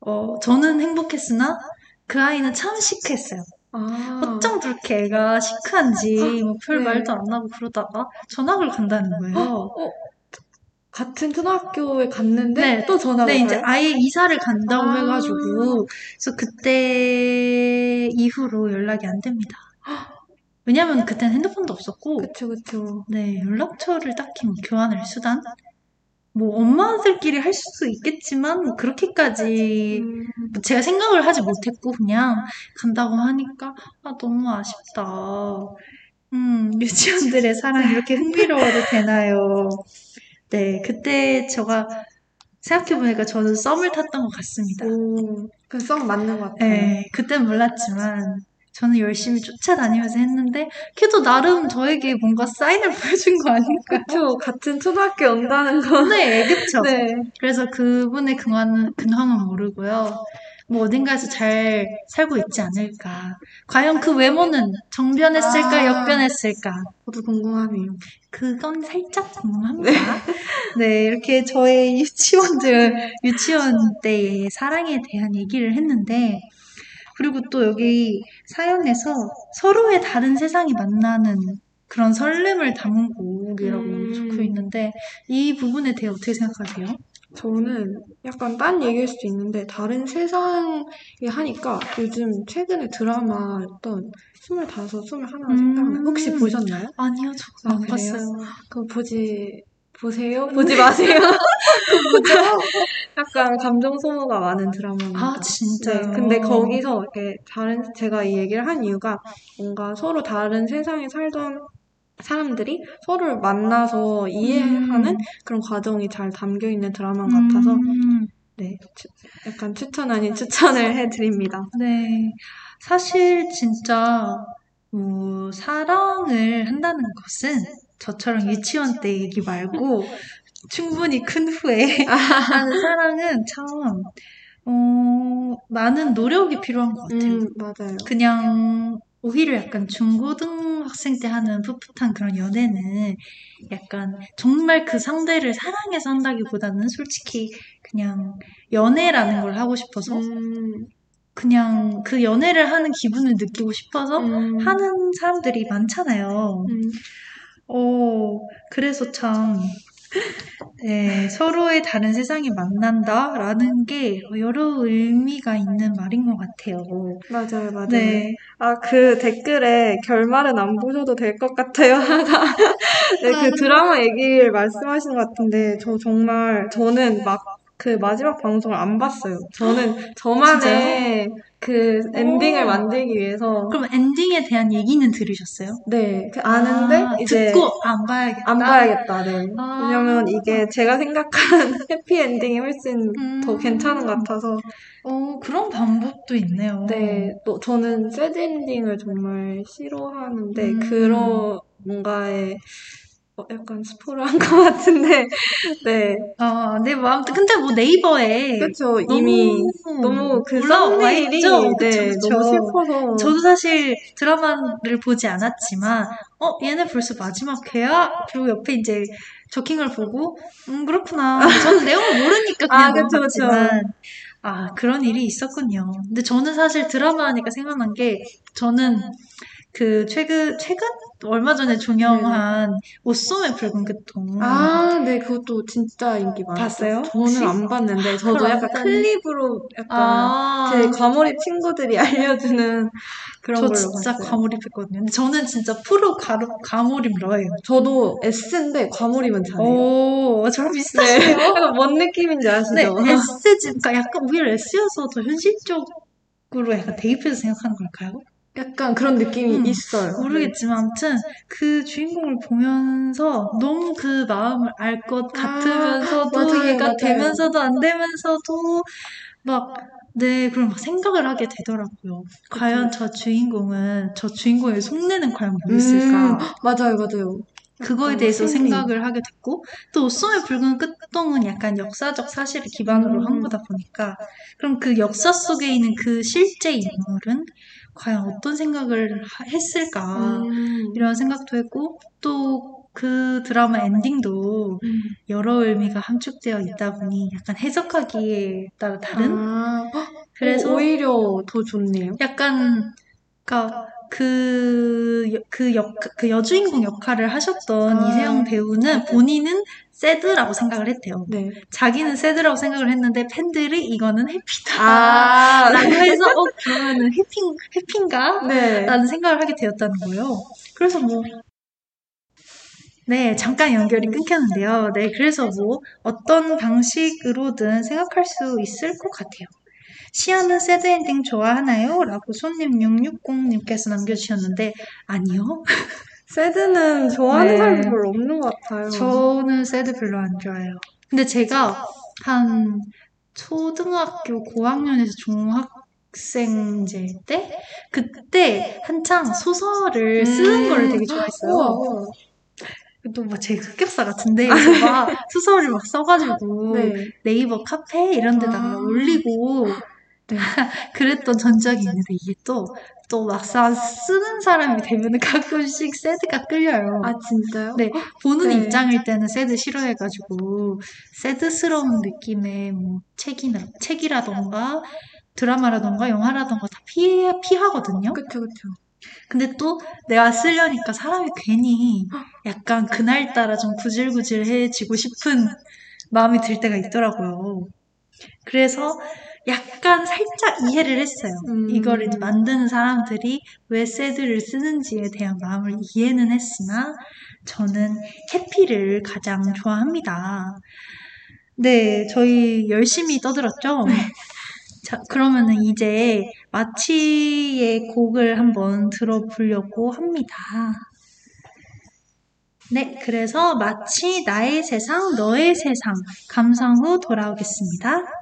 어, 저는 행복했으나 그 아이는 참 시크했어요. 아. 어쩜 그렇게 애가 시크한지 뭐 별 네. 말도 안 하고 그러다가 전학을 간다는 거예요. 어, 같은 초등학교에 갔는데 네. 또 전화가 근데 이제 와요? 아예 이사를 간다고 아. 해가지고 그래서 그때 이후로 연락이 안 됩니다. 왜냐면 그때는 핸드폰도 없었고 그쵸, 그쵸. 네 연락처를 딱히 뭐 교환할 수단 뭐 엄마들끼리 할 수도 있겠지만 뭐 그렇게까지 음, 뭐 제가 생각을 하지 못했고 그냥 간다고 하니까 아 너무 아쉽다. 음, 유치원들의 사랑 이렇게 흥미로워도 되나요? 네, 그때 제가 생각해보니까 저는 썸을 탔던 것 같습니다. 오, 그 썸 맞는 것 같아요. 네, 그땐 몰랐지만 저는 열심히 쫓아다니면서 했는데 걔도 나름 저에게 뭔가 사인을 보여준 거 아닐까요? 그쵸, 같은 초등학교 온다는 거. 네, 그쵸. 네. 그래서 그분의 근황은, 근황은 모르고요. 뭐 어딘가에서 잘 살고 있지 않을까. 과연 그 외모는 정변했을까, 아. 역변했을까. 저도 궁금하네요. 그건 살짝 궁금합니다. 네. 이렇게 저의 유치원들, 유치원 때의 사랑에 대한 얘기를 했는데, 그리고 또 여기 사연에서 서로의 다른 세상이 만나는 그런 설렘을 담은 곡이라고 음. 적혀 있는데, 이 부분에 대해 어떻게 생각하세요? 저는 약간 딴 얘기일 수도 있는데 다른 세상에 하니까 요즘 최근에 드라마였던 스물다섯, 스물하나 음. 생각나요. 혹시 보셨나요? 아니요, 저도 아? 봤어요. 그거 보지 보세요? 보지 마세요. 약간 감정 소모가 많은 드라마입니다. 아, 진짜요? 네, 근데 거기서 이렇게 다른 제가 이 얘기를 한 이유가 뭔가 서로 다른 세상에 살던 사람들이 서로를 만나서 이해하는 음. 그런 과정이 잘 담겨 있는 드라마 같아서 음, 네, 추- 약간 추천 아닌 추천을 해드립니다. 네. 사실 진짜 뭐 사랑을 한다는 것은 저처럼 유치원 때 얘기 말고 충분히 큰 후에 하는 사랑은 참 어, 많은 노력이 필요한 것 같아요. 음, 맞아요. 그냥 오히려 약간 중고등학생 때 하는 풋풋한 그런 연애는 약간 정말 그 상대를 사랑해서 한다기보다는 솔직히 그냥 연애라는 걸 하고 싶어서 음, 그냥 그 연애를 하는 기분을 느끼고 싶어서 음, 하는 사람들이 많잖아요. 음, 어, 그래서 참, 네, 서로의 다른 세상이 만난다라는 게 여러 의미가 있는 말인 것 같아요. 맞아요, 맞아요. 네. 아, 그 댓글에 결말은 안 보셔도 될 것 같아요. 하가 네, 그 드라마 얘기를 말씀하시는 것 같은데, 저 정말, 저는 막 그 마지막 방송을 안 봤어요. 저는 저만의 그 엔딩을 오. 만들기 위해서, 그럼 엔딩에 대한 얘기는 들으셨어요? 네, 그 아는데, 아, 이제 듣고 안 봐야겠다. 안 봐야겠다, 네. 아. 왜냐면 이게 제가 생각한 해피 엔딩이 훨씬 더 음. 괜찮은 것 같아서, 어, 그런 방법도 있네요. 네, 또 저는 새드 엔딩을 정말 싫어하는데 음. 그런 뭔가에 어, 약간 스포를 한 것 같은데 네, 아, 네, 뭐, 아무튼, 근데 뭐 네이버에 그렇죠 이미 너무 그 올라와 썸네일이 있죠? 네, 그쵸, 그쵸. 너무 슬퍼서 저도 사실 드라마를 보지 않았지만, 어, 얘네 벌써 마지막 회야? 그리고 옆에 이제 저킹을 보고, 음, 그렇구나. 저는 내용을 모르니까 그냥 아, 그쵸, 그쵸. 아, 그런 일이 있었군요. 근데 저는 사실 드라마 하니까 생각난 게, 저는 그 최근, 최근? 얼마 전에 종영한 옷소매 붉은 끝동. 아, 네, 그것도 진짜 인기 많았어요. 봤어요? 혹시? 저는 안 봤는데 저도 약간 클립으로 약간 아, 제 과몰입 친구들이 알려주는 그런 저 걸로 진짜 봤어요. 과몰입했거든요. 근데 저는 진짜 프로 가로, 과몰입 러예요. 저도 S인데 과몰입은 잘해요. 오, 저랑 네, 비슷하시네요. 약간 뭔 느낌인지 아시죠? 네, S지, 그러니까 약간 오히려 S여서 더 현실적 으로 약간 대입해서 생각하는 걸까요? 약간 그런 느낌이 음, 있어요. 모르겠지만 아무튼 그 주인공을 보면서 너무 그 마음을 알 것 같으면서도 아, 맞아요, 얘가 맞아요. 되면서도 안 되면서도 막 네, 그런 막 생각을 하게 되더라고요. 과연 저 주인공은 저 주인공의 속내는 과연 음, 뭐였을까? 맞아요, 맞아요. 그거에 대해서 심리. 생각을 하게 됐고 또 옷소매 붉은 끝동은 약간 역사적 사실을 기반으로 음. 한 거다 보니까 그럼 그 역사 속에 있는 그 실제 인물은 과연 어떤 생각을 하- 했을까 음, 이런 생각도 했고 또 그 드라마 엔딩도 음. 여러 의미가 함축되어 있다 보니 약간 해석하기에 따라 다른 아, 그래서 오히려 더 좋네요. 약간 그러니까 그, 여- 그 역, 그 여주인공 역할을 하셨던 아. 이세영 배우는 본인은 sad라고 생각을 했대요. 네. 자기는 sad라고 생각을 했는데 팬들이 이거는 happy다. 아, 라고 해서 어 그러면은 happy happy인가? 네. 라는 생각을 하게 되었다는 거예요. 그래서 뭐 네, 잠깐 연결이 끊겼는데요. 네, 그래서 뭐 어떤 방식으로든 생각할 수 있을 것 같아요. 시아는 sad ending 좋아하나요? 라고 손님 660님께서 남겨주셨는데 아니요. 새드는 좋아하는 네. 사람이 별로 없는 것 같아요. 저는 새드 별로 안 좋아해요. 근데 제가 한 초등학교 고학년에서 중학생제 때 그때 한창 소설을 쓰는 거를 되게 좋아했어요. 음. 우와, 우와. 또뭐 제 흑역사 같은데 제가 소설을 막 써가지고 네. 네이버 카페 이런 데다가 아. 올리고 네. 그랬던 전적이 있는데 이게 또 또 막상 쓰는 사람이 되면 가끔씩 새드가 끌려요. 아, 진짜요? 네, 보는 네. 입장일 때는 새드 싫어해가지고 새드스러운 느낌의 뭐 책이나 책이라던가 드라마라던가 영화라던가 다 피, 피하거든요. 그쵸, 그쵸. 근데 또 내가 쓰려니까 사람이 괜히 약간 그날따라 좀 구질구질해지고 싶은 마음이 들 때가 있더라고요. 그래서 약간 살짝 이해를 했어요. 음. 이거를 만드는 사람들이 왜 새드를 쓰는지에 대한 마음을 이해는 했으나 저는 해피를 가장 좋아합니다. 네, 저희 열심히 떠들었죠? 자, 그러면은 이제 마치의 곡을 한번 들어보려고 합니다. 네, 그래서 마치 나의 세상, 너의 세상 감상 후 돌아오겠습니다.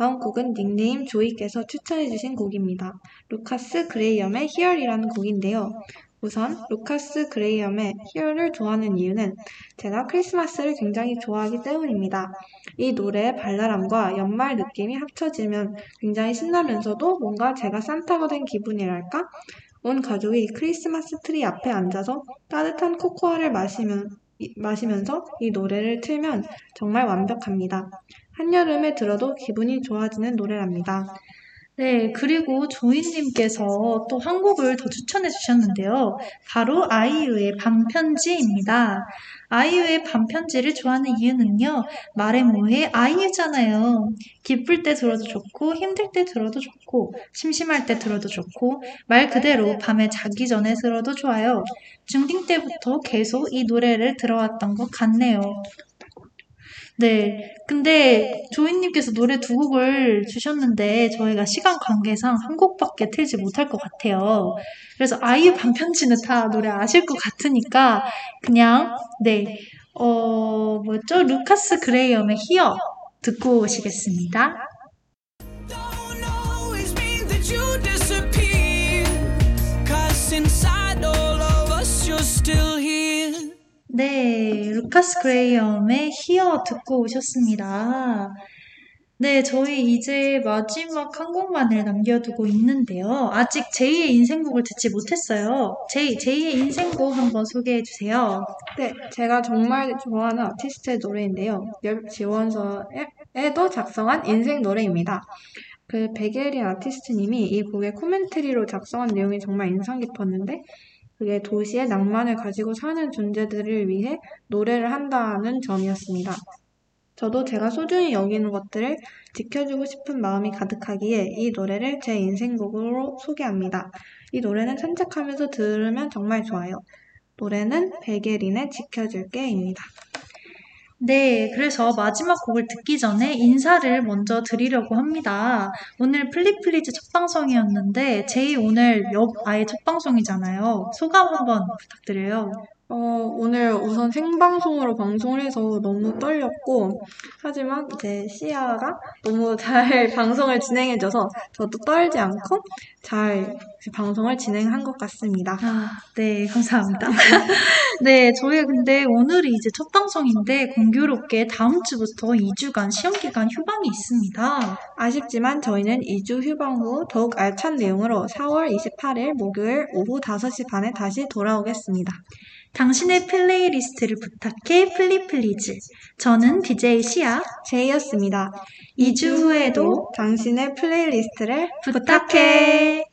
다음 곡은 닉네임 조이께서 추천해주신 곡입니다. 루카스 그레이엄의 Here이라는 곡인데요. 우선 루카스 그레이엄의 Here를 좋아하는 이유는 제가 크리스마스를 굉장히 좋아하기 때문입니다. 이 노래의 발랄함과 연말 느낌이 합쳐지면 굉장히 신나면서도 뭔가 제가 산타가 된 기분이랄까? 온 가족이 크리스마스 트리 앞에 앉아서 따뜻한 코코아를 마시면, 이- 마시면서 이 노래를 틀면 정말 완벽합니다. 한여름에 들어도 기분이 좋아지는 노래랍니다. 네, 그리고 조이님께서 또 한 곡을 더 추천해 주셨는데요. 바로 아이유의 반편지입니다. 아이유의 반편지를 좋아하는 이유는요, 말해 뭐해 아이유잖아요. 기쁠 때 들어도 좋고, 힘들 때 들어도 좋고, 심심할 때 들어도 좋고, 말 그대로 밤에 자기 전에 들어도 좋아요. 중딩 때부터 계속 이 노래를 들어왔던 것 같네요. 네. 근데 조이님께서 노래 두 곡을 주셨는데 저희가 시간 관계상 한 곡밖에 틀지 못할 것 같아요. 그래서 아이유 반편지는 다 노래 아실 것 같으니까 그냥 네. 어, 뭐였죠? 루카스 그레이엄의 히어 듣고 오시겠습니다. 네, 루카스 그레이엄의 히어 듣고 오셨습니다. 네, 저희 이제 마지막 한 곡만을 남겨두고 있는데요. 아직 제2의 인생곡을 듣지 못했어요. 제, 제2의 인생곡 한번 소개해 주세요. 네, 제가 정말 좋아하는 아티스트의 노래인데요. 열 지원서에도 작성한 인생 노래입니다. 그 베게린 아티스트님이 이 곡의 코멘터리로 작성한 내용이 정말 인상 깊었는데 그게 도시의 낭만을 가지고 사는 존재들을 위해 노래를 한다는 점이었습니다. 저도 제가 소중히 여기는 것들을 지켜주고 싶은 마음이 가득하기에 이 노래를 제 인생곡으로 소개합니다. 이 노래는 산책하면서 들으면 정말 좋아요. 노래는 백예린의 지켜줄게입니다. 네, 그래서 마지막 곡을 듣기 전에 인사를 먼저 드리려고 합니다. 오늘 플리플리즈 첫 방송이었는데, 제이 오늘 몇, 아예 첫 방송이잖아요. 소감 한번 부탁드려요. 어, 오늘 우선 생방송으로 방송을 해서 너무 떨렸고, 하지만 이제 시아가 너무 잘 방송을 진행해줘서 저도 떨지 않고 잘 방송을 진행한 것 같습니다. 아, 네, 감사합니다. 네, 저희 근데 오늘이 이제 첫 방송인데 공교롭게 다음 주부터 2주간 시험기간 휴방이 있습니다. 아쉽지만 저희는 2주 휴방 후 더욱 알찬 내용으로 4월 28일 목요일 오후 5시 반에 다시 돌아오겠습니다. 당신의 플레이리스트를 부탁해 플리플리즈. 저는 DJ 시아. 제이였습니다. 2주 후에도 당신의 플레이리스트를 부탁해.